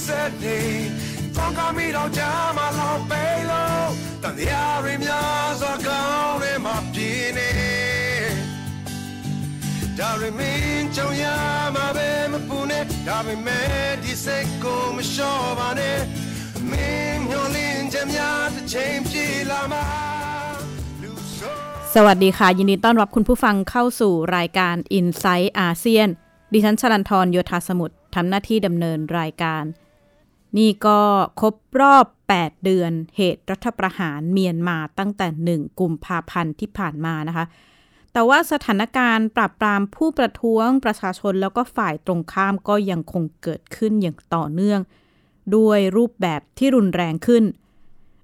စွာနေဆက်နေတော့ကမိတော့ကြမှာလောင်ပေလို့တန်တရားတွေများစွာကောင်းနေမှာပြင်းနေဒါရမင်းကြုံရမှာပဲမပူနဲ့ဒါပေမဲ့ဒီစိတ်ကိုမလျှော့ပါနဲ့မင်းမျောလင်းချက်များတစ်ချိန်ပြေလာမှာလူဆို สวัสดีค่ะ ยินดีต้อนรับคุณผู้ฟังเข้าสู่รายการ i n s i ซต์อาเซียนดิฉันชลันทรโยธาสมุทรทำหน้าที่ดำเนินรายการ นี่ก็ครบรอบ 8 เดือนเหตุรัฐประหารเมียนมาตั้งแต่ 1 กุมภาพันธ์ที่ผ่านมานะคะ แต่ว่าสถานการณ์ปราบปรามผู้ประท้วงประชาชนแล้วก็ฝ่ายตรงข้ามก็ยังคงเกิดขึ้นอย่างต่อเนื่อง ด้วยรูปแบบที่รุนแรงขึ้น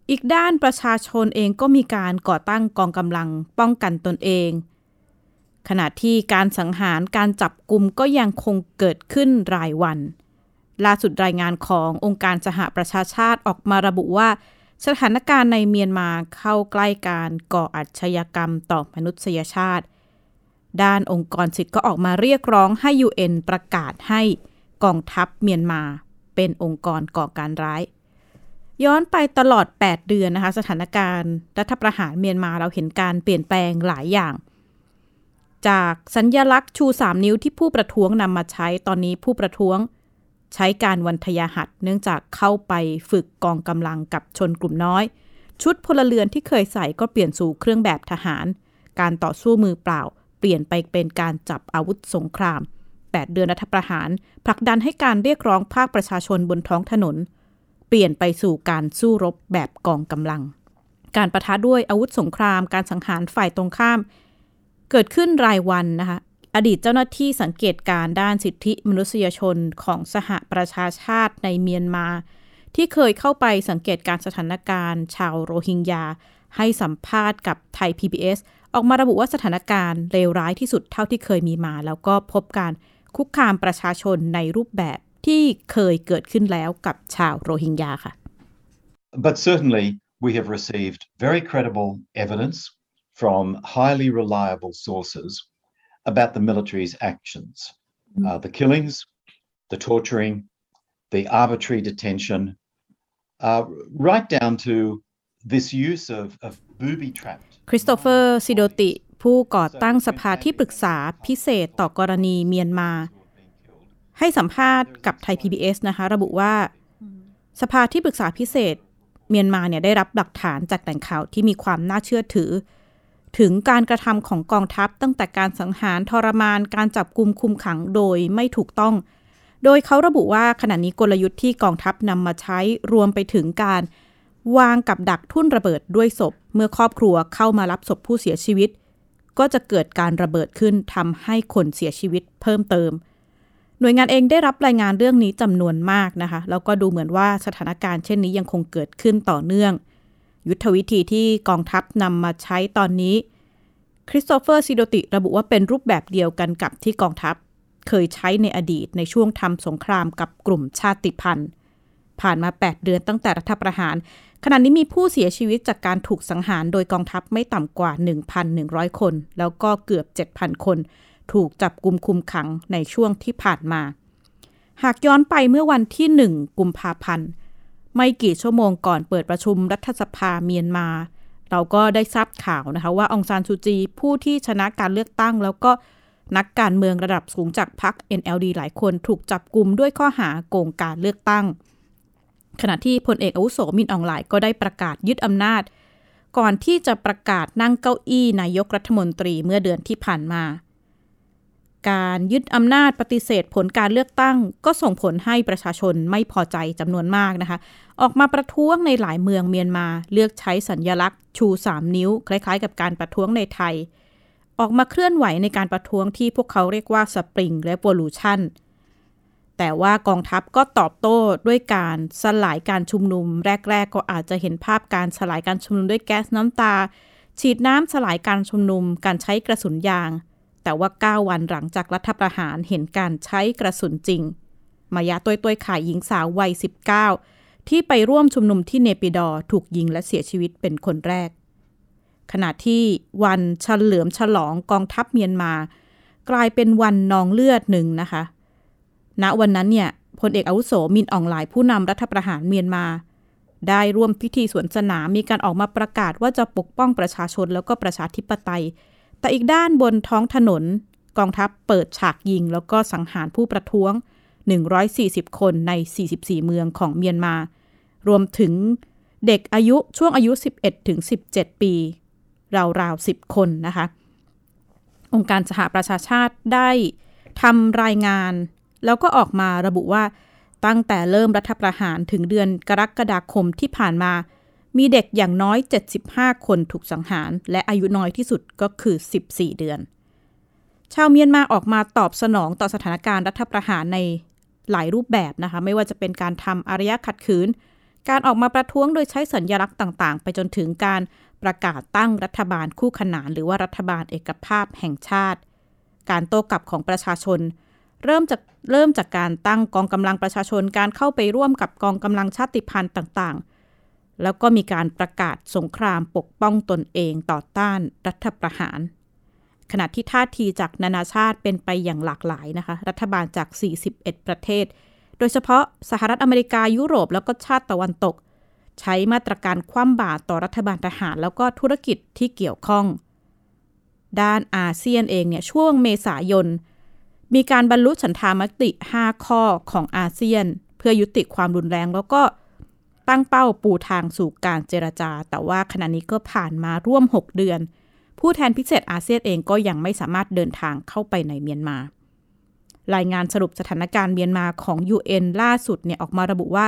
อีกด้านประชาชนเองก็มีการก่อตั้งกองกำลังป้องกันตนเอง ขณะที่การสังหารการจับกลุ่มก็ยังคงเกิดขึ้นรายวัน ล่าสุดรายงานขององค์การสหประชาชาติออกมาระบุว่า สถานการณ์ในเมียนมาเข้าใกล้การก่ออาชญากรรมต่อมนุษยชาติ ด้านองค์กรสิทธิ์ก็ออกมาเรียกร้องให้ UN ประกาศให้กองทัพเมียนมาเป็นองค์กรก่อการร้าย ย้อนไปตลอด 8 เดือนนะคะ สถานการณ์รัฐประหารเมียนมาเราเห็นการเปลี่ยนแปลงหลายอย่าง จากสัญญลักษณ์ชู 3 นิ้วที่ผู้ประท้วงนำมาใช้ตอนนี้ผู้ประท้วง ใช้การวันทยาหัดเนื่องจากเข้าไปฝึกกองกำลังกับชนกลุ่มน้อย ชุดพลเรือนที่เคยใส่ก็เปลี่ยนสู่เครื่องแบบทหาร การต่อสู้มือเปล่า เปลี่ยนไปเป็นการจับอาวุธสงคราม 8 เดือนรัฐประหารผลักดันให้การเรียกร้องภาคประชาชนบนท้องถนน เปลี่ยนไปสู่การสู้รบแบบกองกำลัง การประทะด้วยอาวุธสงคราม การสังหารฝ่ายตรงข้าม เกิดขึ้นรายวันนะคะ อดีตเจ้าหน้าที่สังเกตการณ์ด้านสิทธิมนุษยชนของสหประชาชาติในเมียนมา ที่เคยเข้าไปสังเกตการณ์สถานการณ์ ชาวโรฮิงญา ให้สัมภาษณ์กับไทย PBS ออกมาระบุว่าสถานการณ์เลวร้ายที่สุดเท่าที่เคยมีมา แล้วก็พบการคุกคามประชาชนในรูปแบบที่เคยเกิดขึ้นแล้วกับชาวโรฮิงญาค่ะ But certainly, we have received very credible evidence from highly reliable sources about the military's actions uh, the killings, the torturing, the arbitrary detention, uh, right down to this use of, of booby trapped. คริสโตเฟอร์ซิโดติผู้ก่อตั้งสภาที่ปรึกษาพิเศษต่อกรณีเมียนมา ให้สัมภาษณ์กับไทย PBS นะคะ ระบุว่า สภาที่ปรึกษาพิเศษเมียนมาเนี่ยได้รับหลักฐานจากแหล่งข่าวที่มีความน่าเชื่อถือ ถึงการกระทำของกองทัพตั้งแต่การสังหารทรมานการจับกลุ่มคุมขังโดยไม่ถูกต้อง โดยเขาระบุว่าขณะนี้กลยุทธ์ที่กองทัพนำมาใช้รวมไปถึงการวางกับดักทุ่นระเบิดด้วยศพ เมื่อครอบครัวเข้ามารับศพผู้เสียชีวิต ก็จะเกิดการระเบิดขึ้นทำให้คนเสียชีวิตเพิ่มเติม หน่วยงานเองได้รับรายงานเรื่องนี้จำนวนมากนะคะแล้วก็ดูเหมือนว่าสถานการณ์เช่นนี้ยังคงเกิดขึ้นต่อเนื่อง ยุทธวิธีที่กองทัพนำมาใช้ตอนนี้ คริสโตเฟอร์ซิโดติระบุว่าเป็นรูปแบบเดียวกันกับที่กองทัพเคยใช้ในอดีตในช่วงทำสงครามกับกลุ่มชาติพันธุ์ ผ่านมา 8 เดือนตั้งแต่รัฐประหาร ขณะนี้มีผู้เสียชีวิตจากการถูกสังหารโดยกองทัพไม่ต่ำกว่า 1,100 คน แล้วก็เกือบ 7,000 คน ถูกจับกุมคุมขังในช่วงที่ผ่านมา หากย้อนไปเมื่อวันที่ 1 กุมภาพันธ์ ไม่กี่ชั่วโมงก่อนเปิดประชุมรัฐสภาเมียนมา เราก็ได้ทราบข่าวนะคะว่าองซานซูจี ผู้ที่ชนะการเลือกตั้ง แล้วก็นักการเมืองระดับสูงจากพรรค NLD หลายคนถูกจับกลุ่มด้วยข้อหาโกงการเลือกตั้ง ขณะที่พลเอกอาวุโสมินอองหลายก็ได้ประกาศยึดอำนาจ ก่อนที่จะประกาศนั่งเก้าอี้นายกรัฐมนตรีเมื่อเดือนที่ผ่านมา การยึดอำนาจปฏิเสธผลการเลือกตั้ง ก็ส่งผลให้ประชาชนไม่พอใจจำนวนมากนะคะ ออกมาประท้วงในหลายเมืองเมียนมาเลือกใช้สัญญลักษณ์ชู 3 นิ้ว คล้ายๆ กับการประท้วงในไทย ออกมาเคลื่อนไหวในการประท้วงที่พวกเขาเรียกว่าสปริงและโวลูชันแต่ว่ากองทัพก็ตอบโต้ด้วยการสลายการชุมนุม แรก ๆ ก็อาจจะเห็นภาพการสลายการชุมนุมด้วยแก๊สน้ำตา ฉีดน้ำสลายการชุมนุม การใช้กระสุนยาง แต่ว่า 9 วันหลังจากรัฐประหารเห็นการใช้กระสุนจริง มายาตัวตัวขายหญิงสาววัย 19 ที่ไปร่วมชุมนุมที่เนปิดอถูกยิงและเสียชีวิตเป็นคนแรก ขณะที่วันเฉลิมฉลองกองทัพเมียนมา กลายเป็นวันนองเลือดหนึ่งนะคะ ณวันนั้นเนี่ยพลเอกอาวุโสมินอ่องหลายผู้นำรัฐประหารเมียนมา ได้ร่วมพิธีสวนสนามมีการออกมาประกาศว่าจะปกป้องประชาชนแล้วก็ประชาธิปไตย แต่อีกด้านบนท้องถนนกองทัพเปิดฉากยิง แล้วก็สังหารผู้ประท้วง 140 คนใน 44 เมืองของเมียนมา รวมถึงเด็กอายุช่วงอายุ 11 ถึง 17 ปี ราวๆ 10 คนนะคะ องค์การสหประชาชาติได้ทำรายงาน แล้วก็ออกมาระบุว่าตั้งแต่เริ่มรัฐประหารถึงเดือนกรกฎาคมที่ผ่านมา มีเด็กอย่างน้อย 75 คนถูกสังหาร และอายุน้อยที่สุดก็คือ 14 เดือน ชาวเมียนมาออกมาตอบสนองต่อสถานการณ์รัฐประหารในหลายรูปแบบนะคะ ไม่ว่าจะเป็นการทำอารยะขัดขืน การออกมาประท้วงโดยใช้สัญญลักษณ์ต่าง ๆ ไปจนถึงการประกาศตั้งรัฐบาลคู่ขนาน หรือว่ารัฐบาลเอกภาพแห่งชาติ การโต้กลับของประชาชน เริ่มจากเริ่มจากการตั้งกองกำลังประชาชน การเข้าไปร่วมกับกองกำลังชาติพันธุ์ต่างๆ แล้วก็มีการประกาศสงครามปกป้องตนเองต่อต้านรัฐประหาร ขณะที่ท่าทีจากนานาชาติเป็นไปอย่างหลากหลายนะคะ รัฐบาลจาก 41 ประเทศ โดยเฉพาะสหรัฐอเมริกายุโรป แล้วก็ชาติตะวันตก ใช้มาตรการคว่ำบาตรต่อรัฐบาลทหาร แล้วก็ธุรกิจที่เกี่ยวข้อง ด้านอาเซียนเองเนี่ยช่วงเมษายน มีการบรรลุฉันทามติ 5 ข้อของอาเซียน เพื่อยุติความรุนแรงแล้วก็ ตั้งเป้าปูทางสู่การเจรจา แต่ว่าขณะนี้ก็ผ่านมาร่วม 6 เดือน ผู้แทนพิเศษอาเซียนเองก็ยังไม่สามารถเดินทางเข้าไปในเมียนมา รายงานสรุปสถานการณ์เมียนมาของ UN ล่าสุดเนี่ยออกมาระบุว่า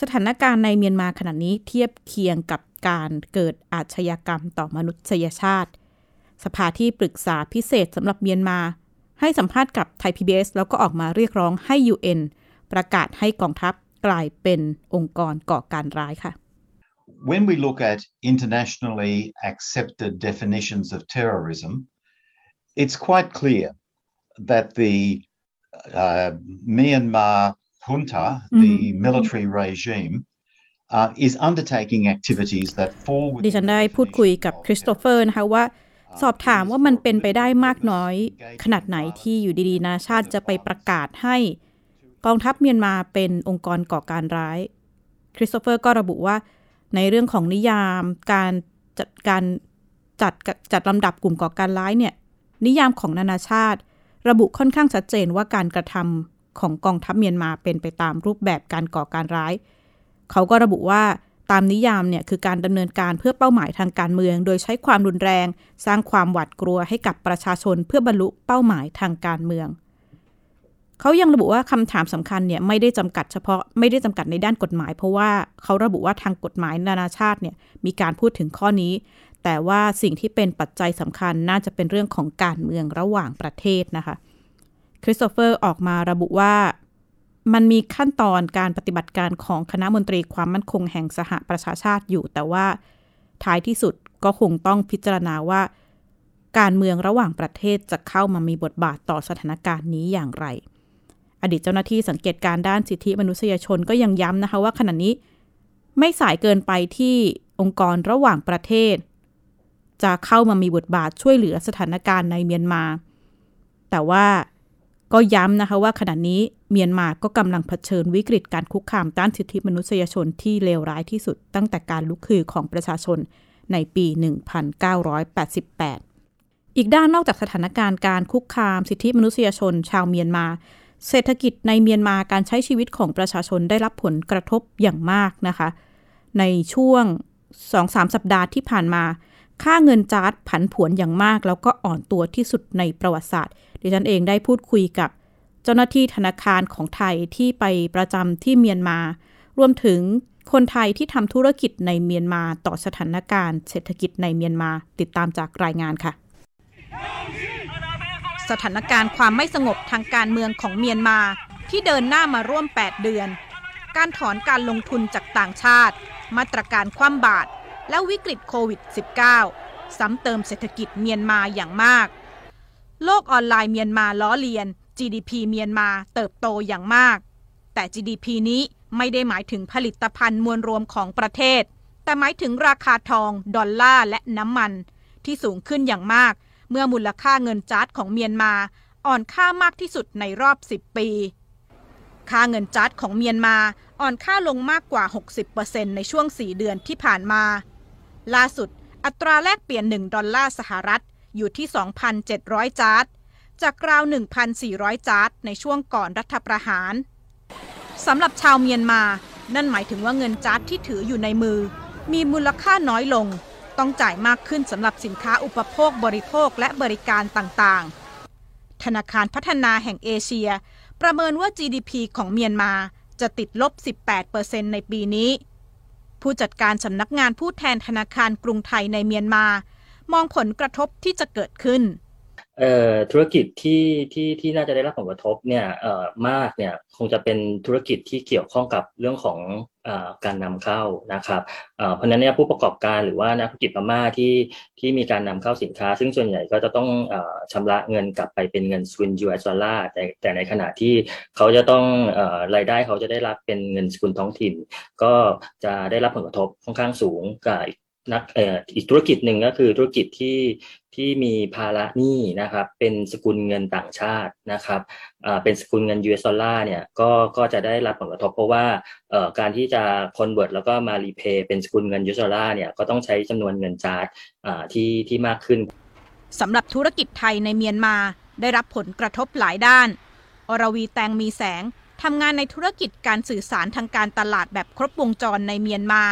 สถานการณ์ในเมียนมาขณะนี้เทียบเคียงกับการเกิดอาชญากรรมต่อมนุษยชาติ สภาที่ปรึกษาพิเศษสำหรับเมียนมา ให้สัมภาษณ์กับไทย PBS แล้วก็ออกมาเรียกร้องให้ UN ประกาศให้กองทัพ กลายเป็นองค์กรก่อการร้ายค่ะ When we look at internationally accepted definitions of terrorism, it's quite clear that the uh, Myanmar junta, mm-hmm. the military regime, uh, is undertaking activities that fall within ดิฉันได้พูดคุยกับคริสโตเฟอร์นะคะว่า สอบถามว่ามันเป็นไปได้มากน้อย ขนาดไหนที่อยู่ดีๆนานาชาติจะไปประกาศให้ก องทัพเมียนมาเป็นองค์กรก่อการร้าย คริสโตเฟอร์ก็ระบุว่า ในเรื่องของนิยามการจัดการจัดจัดลำดับกลุ่มก่อการร้ายเนี่ยนิยามของนานาชาติ ระบุค่อนข้างชัดเจนว่าการกระทำของกองทัพเมียนมาเป็นไปตามรูปแบบการก่อการร้าย เขาก็ระบุว่าตามนิยามเนี่ยคือการดำเนินการเพื่อเป้าหมายทางการเมือง โดยใช้ความรุนแรง สร้างความหวาดกลัวให้กับประชาชนเพื่อบรรลุเป้าหมายทางการเมือง เขายังระบุว่าคำถามสำคัญเนี่ยไม่ได้จำกัดเฉพาะไม่ได้จำกัดในด้านกฎหมาย เพราะว่าเขาระบุว่าทางกฎหมายนานาชาติเนี่ยมีการพูดถึงข้อนี้ แต่ว่าสิ่งที่เป็นปัจจัยสำคัญน่าจะเป็นเรื่องของการเมืองระหว่างประเทศนะคะคริสโตเฟอร์ออกมาระบุว่ามันมีขั้นตอนการปฏิบัติการของคณะมนตรีความมั่นคงแห่งสหประชาชาติอยู่ แต่ว่าท้ายที่สุดก็คงต้องพิจารณาว่า การเมืองระหว่างประเทศจะเข้ามามีบทบาทต่อสถานการณ์นี้อย่างไร ดีตเจ้าหน้าที่สังเกตการด้านสิทธิมนุษยชนก็ยังย้ำนะคะว่าขณะนี้ ไม่สายเกินไปที่องค์กรระหว่างประเทศ จะเข้ามามีบทบาทช่วยเหลือสถานการณ์ในเมียนมา แต่ว่าก็ย้ำนะคะว่าขณะนี้เมียนมาก็กำลังเผชิญวิกฤตการคุกคามต้านสิทธิมนุษยชนที่เลวร้ายที่สุด ตั้งแต่การลุกคือของประชาชนในปี 1988 อีกด้านนอกจากสถานการณ์การคุกคามสิทธิมนุษยชนชาวเมียนมา เศรษฐกิจในเมียนมาการใช้ชีวิตของประชาชนได้รับผลกระทบอย่างมากนะคะ ในช่วง 2-3 สัปดาห์ที่ผ่านมา ค่าเงินจาร์ดผันผวนอย่างมาก แล้วก็อ่อนตัวที่สุดในประวัติศาสตร์ ดิดิฉันเองได้พูดคุยกับเจ้าหน้าที่ธนาคารของไทยที่ไปประจำที่เมียนมา รวมถึงคนไทยที่ทำธุรกิจในเมียนมาต่อสถานการณ์ เศรษฐกิจในเมียนมาติดตามจากรายงานค่ะ สถานการณ์ความไม่สงบทางการเมืองของเมียนมาที่เดินหน้ามาร่วม 8 เดือน การถอนการลงทุนจากต่างชาติ มาตรการคว่ำบาตรและวิกฤตโควิด -19 ซ้ำเติมเศรษฐกิจเมียนมาอย่างมาก โลกออนไลน์เมียนมาล้อเลียน GDP เมียนมาเติบโตอย่างมาก แต่ GDP นี้ไม่ได้หมายถึงผลิตภัณฑ์มวลรวมของประเทศ แต่หมายถึงราคาทอง ดอลลาร์และน้ำมัน ที่สูงขึ้นอย่างมาก เมื่อมูลค่าเงินจ๊าดของเมียนมาอ่อนค่ามากที่สุดในรอบ 10 ปี ค่าเงินจ๊าดของเมียนมาอ่อนค่าลงมากกว่า 60%ในช่วง 4 เดือนที่ผ่านมา ล่าสุด อัตราแลกเปลี่ยน 1 ดอลลาร์สหรัฐอยู่ที่ 2,700 จ๊าดจากราว 1,400 จ๊าดในช่วงก่อนรัฐประหารสำหรับชาวเมียนมา นั่นหมายถึงว่าเงินจาร์ดที่ถืออยู่ในมือ มีมูลค่าน้อยลง ต้องจ่ายมากขึ้นสำหรับสินค้าอุปโภคบริโภคและบริการต่างๆ ธนาคารพัฒนาแห่งเอเชีย ประเมินว่า GDP ของเมียนมาจะติดลบ 18%ในปีนี้ ผู้จัดการสำนักงานผู้แทนธนาคารกรุงไทยในเมียนมา มองผลกระทบที่จะเกิดขึ้นธุรกิจที่ที่ที่น่าจะได้รับผลกระทบเนี่ยมากเนี่ยคงจะเป็นธุรกิจที่เกี่ยวข้องกับเรื่องของ การนำเข้านะครับเพราะนั้นเนี่ยผู้ประกอบการหรือว่านักธุรกิจพม่าที่ที่มีการนำเข้าสินค้า ซึ่งส่วนใหญ่ก็จะต้องชำระเงินกลับไปเป็นเงินสกุลยูเอสดอลลาร์แต่แต่ในขณะที่เขาจะต้องรายได้เขาจะได้รับเป็นเงินสกุลท้องถิ่น ก็จะได้รับผลกระทบค่อนข้างสูงกับ นักเอ่ออีกธุรกิจหนึ่งก็คือธุรกิจที่ที่มีภาระหนี้นะครับเป็นสกุลเงินต่างชาตินะครับอ่าเป็นสกุลเงิน US ดอลลาร์เนี่ยก็ก็จะได้รับผลกระทบเพราะว่าเอ่อการที่จะ convert แล้วก็มา repay เป็นสกุลเงิน US ดอลลาร์เนี่ยก็ต้องใช้จำนวนเงินจ๊าดอ่าที่ที่มากขึ้นสำหรับธุรกิจไทยในเมียนมาได้รับผลกระทบหลายด้าน อรวีแตงมีแสงทำงานในธุรกิจการสื่อสารทางการตลาดแบบครบวงจรในเมียนมา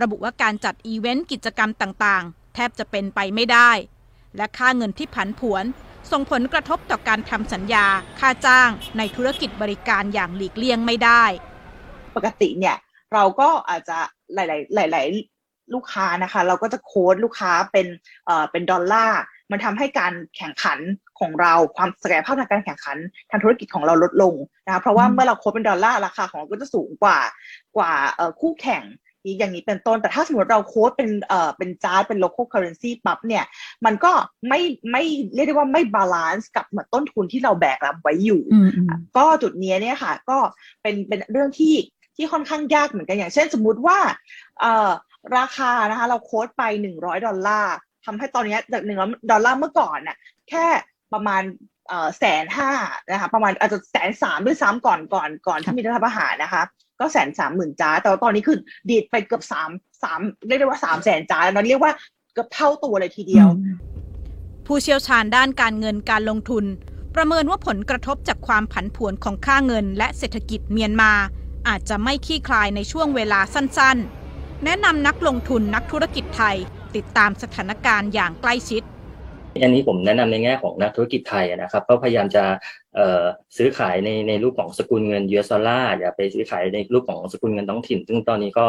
ระบุว่าการจัดอีเวนต์กิจกรรมต่างๆ แทบจะเป็นไปไม่ได้ และค่าเงินที่ผันผวน ส่งผลกระทบต่อการทำสัญญา ค่าจ้าง ในธุรกิจบริการอย่างหลีกเลี่ยงไม่ได้ ปกติเนี่ย เราก็อาจจะหลาย ๆ หลาย ๆ ลูกค้านะคะ เราก็จะโค้ดลูกค้าเป็นเอ่อเป็นดอลลาร์มันทำให้การแข่งขันของเราความศักยภาพทางการแข่งขันทางธุรกิจของเราลดลงนะคะเพราะว่าเมื่อเราโค้ดเป็นดอลลาร์ราคาของเราก็จะสูงกว่ากว่าคู่แข่ง อย่างนี้เป็นต้น แต่ถ้าสมมติเรา quote เป็นเอ่อเป็นจ๊าตเป็น local currency ปั๊บเนี่ย มันก็ไม่ไม่เรียกได้ว่าไม่ balance กับเหมือนต้นทุนที่เราแบกรับไว้อยู่ ก็จุดนี้เนี่ยค่ะ ก็เป็นเป็นเรื่องที่ที่ค่อนข้างยากเหมือนกันอย่างเช่นสมมุติว่าเอ่อราคานะคะเรา quote ไปหนึ่งร้อยดอลลาร์ทำให้ตอนนี้จากหนึ่งร้อยดอลลาร์เมื่อก่อนน่ะแค่ประมาณเอ่อแสนห้านะคะประมาณอาจจะแสนสามด้วยซ้ำก่อนก่อนก่อนที่มีรัฐประหารนะคะ ก็แสนสามหมื่นจ้า แต่ตอนนี้คือดีดไปเกือบสามสามเรียกได้ว่าสามแสนจ้าแล้วเรียกว่าเกือบเท่าตัวเลยทีเดียว ผู้เชี่ยวชาญด้านการเงินการลงทุน ประเมินว่าผลกระทบจากความผันผวนของค่าเงินและเศรษฐกิจเมียนมา อาจจะไม่คลี่คลายในช่วงเวลาสั้น ๆ แนะนำนักลงทุนนักธุรกิจไทย ติดตามสถานการณ์อย่างใกล้ชิด อันนี้ผมแนะนำในแง่ของนักธุรกิจไทยนะครับก็พยายามจะซื้อขายในในรูปของสกุลเงิน US dollar อย่าไปซื้อขายในรูปของสกุลเงินท้องถิ่น ซึ่งตอนนี้ก็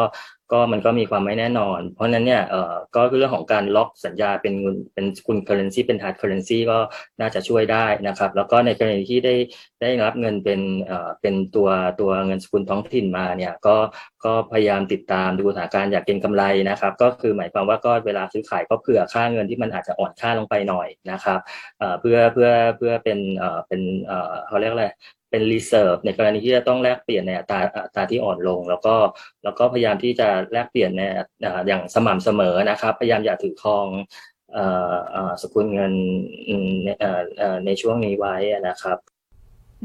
ก็มันก็มีความไม่แน่นอน เพราะนั้นเนี่ยเอ่อก็เรื่องของการล็อกสัญญาเป็นเงินเป็นสกุล currency เป็น hard currency ก็น่าจะช่วยได้นะครับ แล้วก็ในกรณีที่ได้ได้รับเงินเป็นเอ่อเป็นตัวตัวเงินสกุลท้องถิ่นมาเนี่ยก็ก็พยายามติดตามดูสถานการณ์อย่าเก็งกำไรนะครับ ก็คือหมายความว่าก็เวลาซื้อขายก็เผื่อค่าเงินที่มันอาจจะอ่อนค่าลงไปหน่อยนะครับเอ่อเพื่อเพื่อเพื่อเป็นเอ่อเป็นเอ่อเขาเรียกอะไร เป็น reserve ในกรณีที่จะต้องแลกเปลี่ยนในอัตราอัตราที่อ่อนลง แล้วก็แล้วก็พยายามที่จะแลกเปลี่ยนในอย่างสม่ำเสมอนะครับ พยายามอย่าถือครองสกุลเงินในช่วงนี้ไว้นะครับ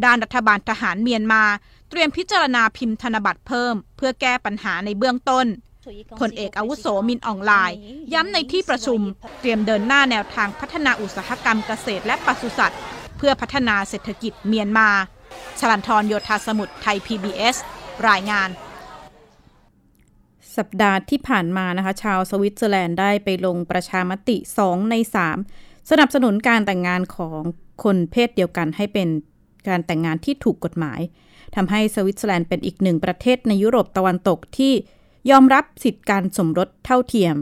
ด้านรัฐบาลทหารเมียนมา เตรียมพิจารณาพิมพ์ธนบัตรเพิ่ม เพื่อแก้ปัญหาในเบื้องต้นพลเอกอาวุโสมินอ่องหล่าย ย้ำในที่ประชุม เตรียมเดินหน้าแนวทางพัฒนาอุตสาหกรรมเกษตรและปศุสัตว์ เพื่อพัฒนาเศรษฐกิจเมียนมา ชลันทรโยธาสมุทรไทย PBS รายงาน สัปดาห์ที่ผ่านมานะคะ ชาวสวิตเซอร์แลนด์ได้ไปลงประชามติ 2 ใน 3 สนับสนุนการแต่งงานของคนเพศเดียวกันให้เป็นการแต่งงานที่ถูกกฎหมายทำให้สวิตเซอร์แลนด์เป็นอีกหนึ่งประเทศในยุโรปตะวันตกที่ยอมรับสิทธิการสมรสเท่าเทียม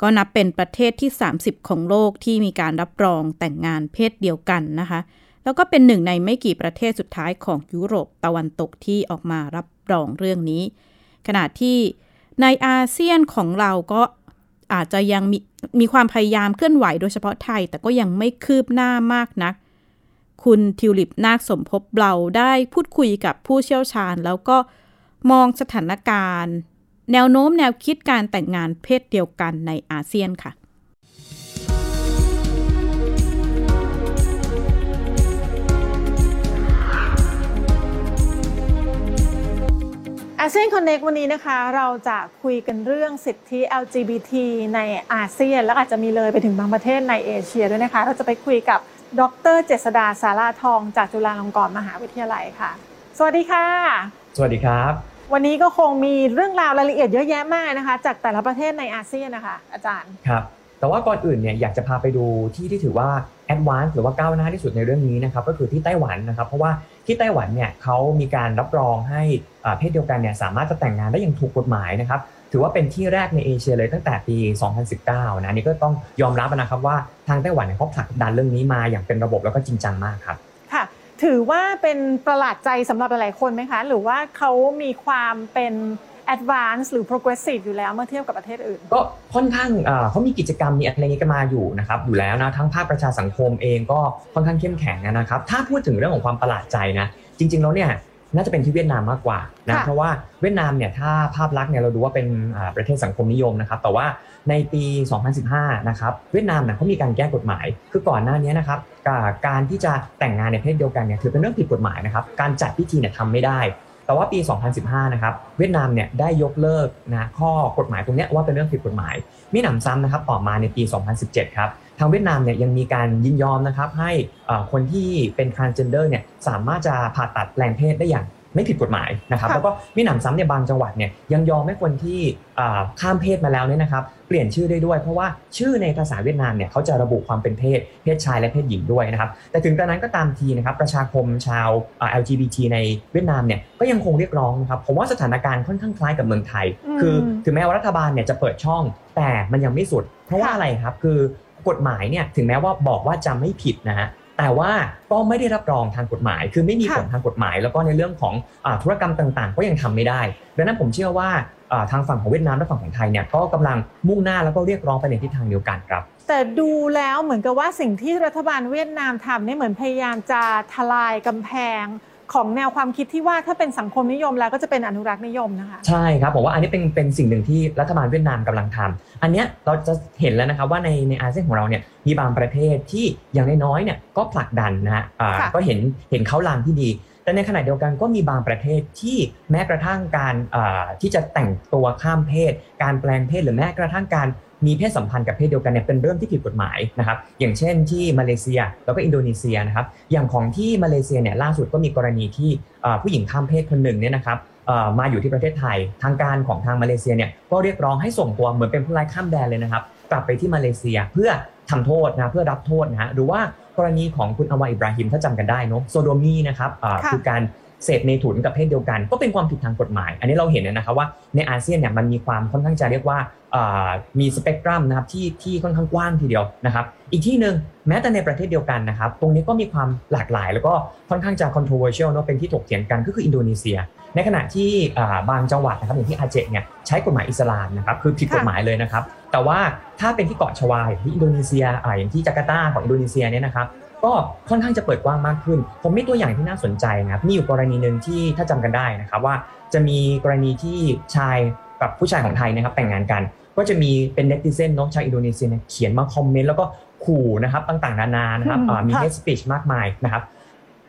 ก็นับเป็นประเทศที่ 30 ของโลกที่มีการรับรองแต่งงานเพศเดียวกันนะคะ แล้วก็เป็นหนึ่งในไม่กี่ประเทศสุดท้ายของยุโรปตะวันตกที่ออกมารับรองเรื่องนี้ ขณะที่ในอาเซียนของเราก็อาจจะยังมีมีความพยายามเคลื่อนไหวโดยเฉพาะไทย แต่ก็ยังไม่คืบหน้ามากนัก คุณทิวลิปนาคสมภพเราได้พูดคุยกับผู้เชี่ยวชาญ แล้วก็มองสถานการณ์ แนวโน้มแนวคิดการแต่งงานเพศเดียวกันในอาเซียนค่ะ อาเซียนคอนเน็กวันนี้นะคะ เราจะคุยกันเรื่องสิทธิ LGBT ในอาเซียน และอาจจะมีเลยไปถึงบางประเทศในเอเชียด้วยนะคะ เราจะไปคุยกับดรเจษดาสาราทองจากจุฬาลงกรณ์มหาวิทยาลัยค่ะ สวัสดีค่ะ สวัสดีครับ วันนี้ก็คงมีเรื่องราวรายละเอียดเยอะแยะมากนะคะ จากแต่ละประเทศในอาเซียนนะคะ อาจารย์ครับ แต่ว่าก่อนอื่นเนี่ยอยากจะพาไปดูที่ที่ถือว่า advance หรือว่าก้าวหน้าที่สุดในเรื่องนี้นะครับก็คือที่ไต้หวันนะครับ เพราะว่าที่ไต้หวันเนี่ยเขามีการรับรองให้อ่าเพศเดียวกันเนี่ยสามารถจะแต่งงานได้อย่างถูกกฎหมายนะครับถือว่าเป็นที่แรกในเอเชียเลยตั้งแต่ปี 2019 นะ นี่ก็ต้องยอมรับนะครับว่าทางไต้หวันเนี่ยเขาผลักดันเรื่องนี้มาอย่างเป็นระบบแล้วก็จริงจังมากครับค่ะ ถือว่าเป็นประหลาดใจสำหรับหลายๆคนไหมคะ หรือว่าเขามีความเป็น advance หรือ progressive อยู่แล้วเมื่อเทียบกับประเทศอื่น ก็ค่อนข้างอ่าเขามีกิจกรรมมีอะไรนี้กันมาอยู่นะครับอยู่แล้วนะทั้งภาคประชาสังคมเองก็ค่อนข้างเข้มแข็งนะครับถ้าพูดถึงเรื่องของความประหลาดใจนะจริง ๆ แล้วเนี่ยน่าจะเป็นที่เวียดนามมากกว่านะค่ะเพราะว่าเวียดนามเนี่ยถ้าภาพลักษณ์เนี่ยเราดูว่าเป็นอ่าประเทศสังคมนิยมนะครับแต่ว่าในปี 2015 นะครับเวียดนามเนี่ยเขามีการแก้กฎหมาย คือก่อนหน้านี้นะครับกาการที่จะแต่งงานในเพศเดียวกันเนี่ยถือเป็นเรื่องผิดกฎหมายนะครับการจัดพิธีเนี่ยทำไม่ได้ แต่ว่าปี 2015 นะครับเวียดนามเนี่ยได้ยกเลิกนะข้อกฎหมายตรงนี้ว่าเป็นเรื่องผิดกฎหมาย มีหนำซ้ำนะครับต่อมาในปี 2017 ครับทางเวียดนามเนี่ยยังมีการยินยอมนะครับให้คนที่เป็น transgender เนี่ยสามารถจะผ่าตัดแปลงเพศได้อย่าง ไม่ผิดกฎหมายนะครับค่ะแล้วก็มีหนำซ้ำในบางจังหวัดเนี่ยยังยอมให้คนที่อ่าข้ามเพศมาแล้วเนี่ยนะครับเปลี่ยนชื่อได้ด้วยเพราะว่าชื่อในภาษาเวียดนามเนี่ยเขาจะระบุความเป็นเพศเพศชายและเพศหญิงด้วยนะครับแต่ถึงกระนั้นก็ตามทีนะครับประชาคมชาวอ่า LGBT ในเวียดนามเนี่ยก็ยังคงเรียกร้องนะครับผมว่าสถานการณ์ค่อนข้างคล้ายกับเมืองไทยอืมคือถึงแม้ว่ารัฐบาลเนี่ยจะเปิดช่อง แต่มันยังไม่สุด เพราะว่าค่ะอะไรครับคือกฎหมายเนี่ยถึงแม้ว่าบอกว่าจะไม่ผิดนะฮะ แต่ว่าก็ไม่ได้รับรองทางกฎหมาย คือไม่มีผลทางกฎหมาย แล้วก็ในเรื่องของอาธุรกรรมต่างๆ ก็ยังทำไม่ได้ดังนั้นผมเชื่อว่าอ่าทางฝั่งของเวียดนามและฝั่งของไทยเนี่ยก็กำลังมุ่งหน้าแล้วก็เรียกร้องไปในทิศทางเดียวกันครับ แต่ดูแล้วเหมือนกับว่าสิ่งที่รัฐบาลเวียดนามทำเนี่ยเหมือนพยายามจะทลายกำแพง ของแนวความคิดที่ว่าถ้าเป็นสังคมนิยมแล้วก็จะเป็นอนุรักษ์นิยมนะคะใช่ครับผมว่าอันนี้เป็นเป็นสิ่งหนึ่งที่รัฐบาลเวียดนามกำลังทำอันเนี้ยเราจะเห็นแล้วนะครับว่าในในอาเซียนของเราเนี่ยมีบางประเทศที่อย่างน้อยๆเนี่ยก็ผลักดันนะฮะอ่าค่ะก็เห็นเห็นเขาลางที่ดีแต่ในขณะเดียวกันก็มีบางประเทศที่แม้กระทั่งการอ่าที่จะแต่งตัวข้ามเพศ การแปลงเพศหรือแม้กระทั่งการ มีเพศสัมพันธ์กับเพศเดียวกันเนี่ยเป็นเรื่องที่ผิดกฎหมายนะครับอย่างเช่นที่มาเลเซียแล้วก็อินโดนีเซียนะครับอย่างของที่มาเลเซียเนี่ยล่าสุดก็มีกรณีที่อ่าผู้หญิงข้ามเพศคนหนึ่งเนี่ยนะครับเอ่อมาอยู่ที่ประเทศไทย ทางการของทางมาเลเซียเนี่ยก็เรียกร้องให้ส่งตัวเหมือนเป็นผู้ร้ายข้ามแดนเลยนะครับกลับไปที่มาเลเซียเพื่อทำโทษนะเพื่อรับโทษนะฮะหรือว่ากรณีของคุณอวาอิบราฮิมถ้าจำกันได้เนอะโซโดมีนะครับอ่าค่ะคือการ เสพเมถุนกับเพศเดียวกัน ก็เป็นความผิดทางกฎหมาย อันนี้เราเห็นนะครับว่าในอาเซียนเนี่ยมันมีความค่อนข้างจะเรียกว่ามีสเปกตรัมนะครับที่ที่ค่อนข้างกว้างทีเดียวนะครับ อีกที่หนึ่งแม้แต่ในประเทศเดียวกันนะครับ ตรงนี้ก็มีความหลากหลาย แล้วก็ค่อนข้างจะ controversial เนอะเป็นที่ถกเถียงกันก็คืออินโดนีเซีย ในขณะที่บางจังหวัดนะครับอย่างที่อาเจเนี่ยใช้กฎหมายอิสลามนะครับคือผิดกฎหมายเลยนะครับ แต่ว่าถ้าเป็นที่เกาะชวาอย่างที่อินโดนีเซียอย่างที่จาการ์ตาของอินโดนีเซียเนี่ยนะครับ ก็ค่อนข้างจะเปิดกว้างมากขึ้น ผมมีตัวอย่างที่น่าสนใจนะครับมีอยู่กรณีหนึ่งที่ถ้าจำกันได้นะครับว่าจะมีกรณีที่ชายกับผู้ชายของไทยนะครับแต่งงานกัน ก็จะมีเป็น netizen เนาะชาวอินโดนีเซียเนี่ยเขียนมา comment แล้วก็ขู่นะครับต่างๆนานานะครับอืมอ่ามีค่ะ hate speech มากมายนะครับ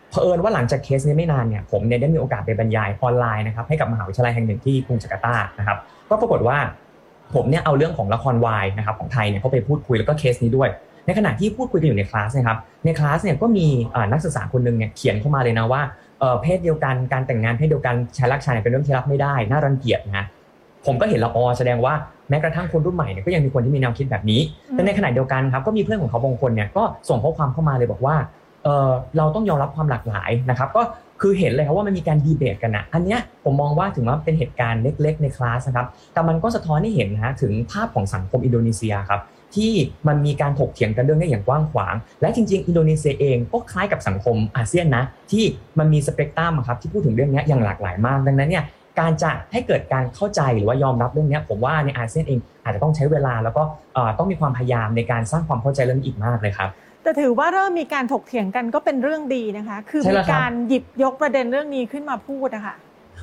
เผอิญว่าหลังจากเคสนี้ไม่นานเนี่ยผมเนี่ยได้มีโอกาสไปบรรยายออนไลน์นะครับให้กับมหาวิทยาลัยแห่งหนึ่งที่กรุงจาการ์ตานะครับก็ปรากฏว่าผมเนี่ยเอาเรื่องของละครวายนะครับของไทยเนี่ยเข้าไปพูดคุยแล้วก็เคสนี้ด้วย ในขณะที่พูดคุยกันอยู่ในคลาสนะครับในคลาสเนี่ยก็มีนักศึกษาคนหนึ่งเนี่ยเขียนเข้ามาเลยนะว่าเพศเดียวกันการแต่งงานเพศเดียวกันชายรักชายเป็นเรื่องที่รับไม่ได้น่ารังเกียจนะผมก็เห็นละออแสดงว่าแม้กระทั่งคนรุ่นใหม่เนี่ยก็ยังมีคนที่มีแนวคิดแบบนี้ แต่ในขณะเดียวกันครับก็มีเพื่อนของเขาบางคนเนี่ยก็ส่งข้อความเข้ามาเลยบอกว่าเเราต้องยอมรับความหลากหลายนะครับก็คือเห็นเลยครับว่ามันมีการดีเบตกันนะอันเนี้ยผมมองว่าถึงว่าเป็นเหตุการณ์เล็ก ๆ ในคลาสนะครับแต่มันก็สะท้อนให้เห็นนะถึงภาพของสังคมอินโดนีเซียครับ ที่มันมีการถกเถียงกันเรื่องนี้อย่างกว้างขวาง และจริงๆ อินโดนีเซียเองก็คล้ายกับสังคมอาเซียนนะ ที่มันมีสเปกตรัมครับที่พูดถึงเรื่องนี้อย่างหลากหลายมาก ดังนั้นเนี่ยการจะให้เกิดการเข้าใจหรือว่ายอมรับเรื่องนี้ผมว่าในอาเซียนเองอาจจะต้องใช้เวลาแล้วก็ต้องมีความพยายามในการสร้างความเข้าใจเรื่องนี้อีกมากเลยครับแต่ถือว่าเริ่มมีการถกเถียงกันก็เป็นเรื่องดีนะคะ คือมีการหยิบยกประเด็นเรื่องนี้ขึ้นมาพูดนะคะ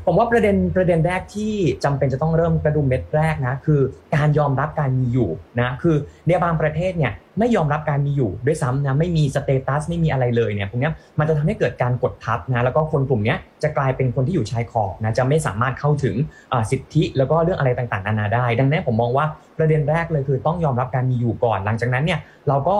ผมว่าประเด็นประเด็นแรกที่จำเป็นจะต้องเริ่มกระดุมเม็ดแรกนะคือการยอมรับการมีอยู่นะคือในบางประเทศเนี่ยไม่ยอมรับการมีอยู่ด้วยซ้ำนะไม่มีสเตตัสไม่มีอะไรเลยเนี่ยพวกนี้มันจะทำให้เกิดการกดทับนะแล้วก็คนกลุ่มนี้จะกลายเป็นคนที่อยู่ชายขอบนะจะไม่สามารถเข้าถึงสิทธิแล้วก็เรื่องอะไรต่างๆนานาได้ ดังนั้นผมมองว่าประเด็นแรกเลยคือต้องยอมรับการมีอยู่ก่อน หลังจากนั้นเนี่ยเราก็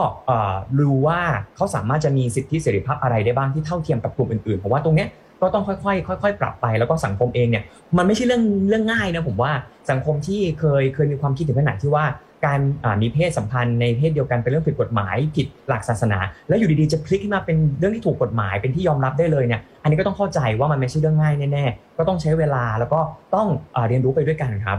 รู้ว่าเขาสามารถจะมีสิทธิเสรีภาพอะไรได้บ้างที่เท่าเทียมกับกลุ่มอื่นๆเพราะว่าตรงนี้ ก็ต้องค่อยๆค่อย ๆ ปรับไปแล้วก็สังคมเองเนี่ยมันไม่ใช่เรื่องเรื่องง่ายนะผมว่าสังคมที่เคยเคยมีความคิดถึงขนาดที่ว่าการมีเพศสัมพันธ์ในเพศเดียวกันเป็นเรื่องผิดกฎหมายผิดหลักศาสนา แล้วอยู่ดีๆจะพลิกขึ้นมาเป็นเรื่องที่ถูกกฎหมายเป็นที่ยอมรับได้เลยเนี่ยอันนี้ก็ต้องเข้าใจว่ามันไม่ใช่เรื่องง่ายแน่ๆก็ต้องใช้เวลาแล้วก็ต้องเรียนรู้ไปด้วยกันครับ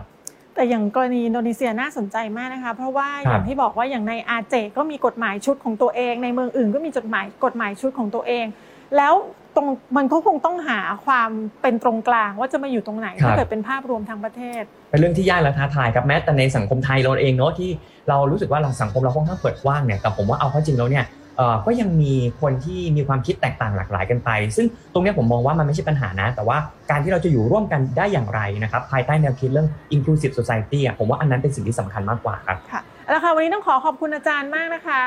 แต่อย่างกรณีอินโดนีเซียน่าสนใจมากนะคะ เพราะว่าอย่างที่บอกว่าอย่างในอาเจก็มีกฎหมายชุดของตัวเอง ในเมืองอื่นก็มีจดหมายกฎหมายชุดของตัวเอง แล้ว ตรงมันก็คงต้องหาความเป็นตรงกลางว่าจะมาอยู่ตรงไหนถ้าเกิดเป็นภาพรวมทางประเทศ เป็นเรื่องที่ยากและท้าทายครับแม้แต่ในสังคมไทยเราเองเนาะที่เรารู้สึกว่าเราสังคมเราค่อนข้างเปิดกว้างเนี่ยแต่ผมว่าเอาเข้าจริงแล้วเนี่ยก็ยังมีคนที่มีความคิดแตกต่างหลากหลายกันไป ซึ่งตรงนี้ผมมองว่ามันไม่ใช่ปัญหานะ แต่ว่าการที่เราจะอยู่ร่วมกันได้อย่างไรนะครับภายใต้แนวคิดเรื่อง inclusive society ผมว่าอันนั้นเป็นสิ่งที่สำคัญมากกว่าครับค่ะแล้วค่ะวันนี้ต้องขอขอบคุณอาจารย์มากนะคะ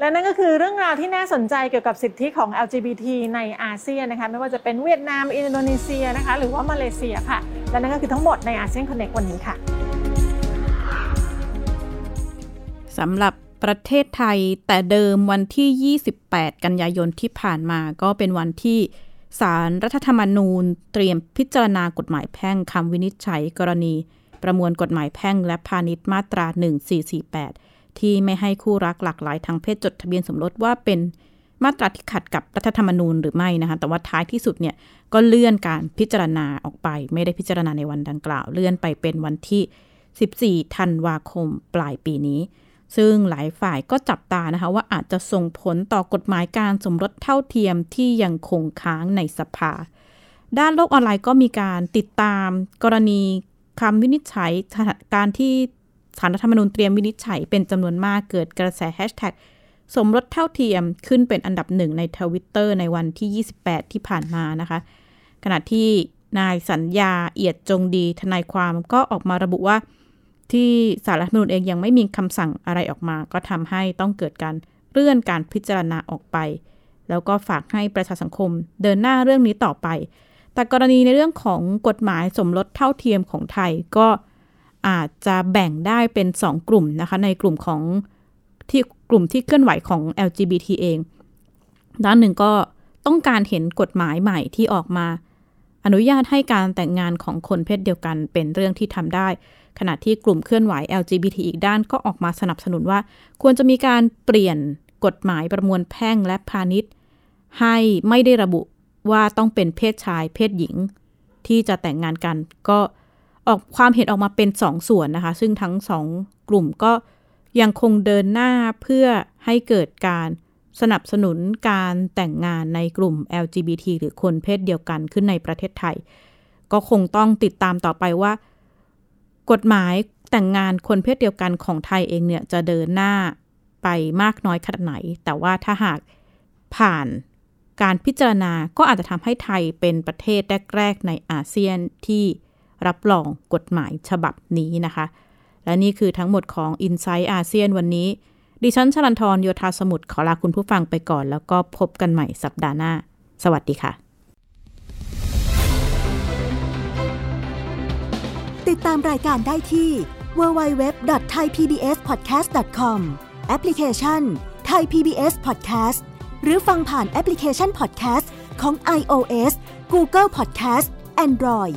และนั่นก็คือเรื่องราวที่น่าสนใจเกี่ยวกับสิทธิของ LGBT ในอาเซียนนะคะไม่ว่าจะเป็นเวียดนาม อินโดนีเซียนะคะหรือว่ามาเลเซียค่ะ และนั่นก็คือทั้งหมดในอาเซียน Connect วันนี้ค่ะสำหรับประเทศไทยแต่เดิมวันที่ 28 กันยายนที่ผ่านมาก็เป็นวันที่สารรัฐธรรมนูญ เตรียมพิจารณากฎหมายแพ่งคำวินิจฉัยกรณี ประมวลกฎหมายแพ่งและพาณิชย์มาตรา 1448 ที่ไม่ให้คู่รักหลากหลายทางเพศจดทะเบียนสมรสว่าเป็นมาตราที่ขัดกับรัฐธรรมนูญหรือไม่นะคะ แต่ว่าท้ายที่สุดเนี่ยก็เลื่อนการพิจารณาออกไป ไม่ได้พิจารณาในวันดังกล่าว เลื่อนไปเป็นวันที่ 14 ธันวาคมปลายปีนี้ ซึ่งหลายฝ่ายก็จับตานะคะว่าอาจจะส่งผลต่อกฎหมายการสมรสเท่าเทียมที่ยังคงค้างในสภา ด้านโลกออนไลน์ก็มีการติดตามกรณีคำวินิจฉัยการที่ สารรัฐธรรมนูญเตรียมวินิจฉัยเป็นจำนวนมากเกิดกระแสแฮชแท็กสมรสเท่าเทียมขึ้นเป็นอันดับหนึ่งในทวิตเตอร์ในวันที่ 28 ที่ผ่านมานะคะ ขณะที่นายสัญญาเอียดจงดีทนายความก็ออกมาระบุว่า ที่สารรัฐธรรมนูญเองยังไม่มีคำสั่งอะไรออกมา ก็ทำให้ต้องเกิดการเลื่อนการพิจารณาออกไป แล้วก็ฝากให้ประชาสังคมเดินหน้าเรื่องนี้ต่อไป แต่กรณีในเรื่องของกฎหมายสมรสเท่าเทียมของไทยก็ อาจจะแบ่งได้เป็น 2 กลุ่มนะคะ ในกลุ่มของที่กลุ่มที่เคลื่อนไหวของ LGBT เอง ด้านหนึ่งก็ต้องการเห็นกฎหมายใหม่ที่ออกมา อนุญาตให้การแต่งงานของคนเพศเดียวกันเป็นเรื่องที่ทำได้ ขณะที่กลุ่มเคลื่อนไหว LGBT อีกด้านก็ออกมาสนับสนุนว่า ควรจะมีการเปลี่ยนกฎหมายประมวลแพ่งและพาณิชย์ ให้ไม่ได้ระบุว่าต้องเป็นเพศชายเพศหญิง ที่จะแต่งงานกันก็ ออกความเห็นออกมาเป็นสองส่วนนะคะ ซึ่งทั้งสองกลุ่มก็ยังคงเดินหน้าเพื่อให้เกิดการสนับสนุนการแต่งงานในกลุ่ม LGBT หรือคนเพศเดียวกันขึ้นในประเทศไทย ก็คงต้องติดตามต่อไปว่า กฎหมายแต่งงานคนเพศเดียวกันของไทยเองเนี่ยจะเดินหน้าไปมากน้อยขนาดไหน แต่ว่าถ้าหากผ่านการพิจารณาก็อาจจะทำให้ไทยเป็นประเทศแรก ๆ ในอาเซียนที่ รับรองกฎหมายฉบับนี้นะคะ และนี่คือทั้งหมดของ i n s i ซต์อาเซียนวันนี้ ดิฉันชลันทรโยธาสมุทรขอลาคุณผู้ฟังไปก่อน แล้วก็พบกันใหม่สัปดาห์หน้า สวัสดีค่ะ ติดตามรายการได้ที่ www.thaipbspodcast.com แอปพลิเคชัน Thai PBS Podcast หรือฟังผ่านแอปพลิเคชัน Podcast ของ iOS Google Podcast Android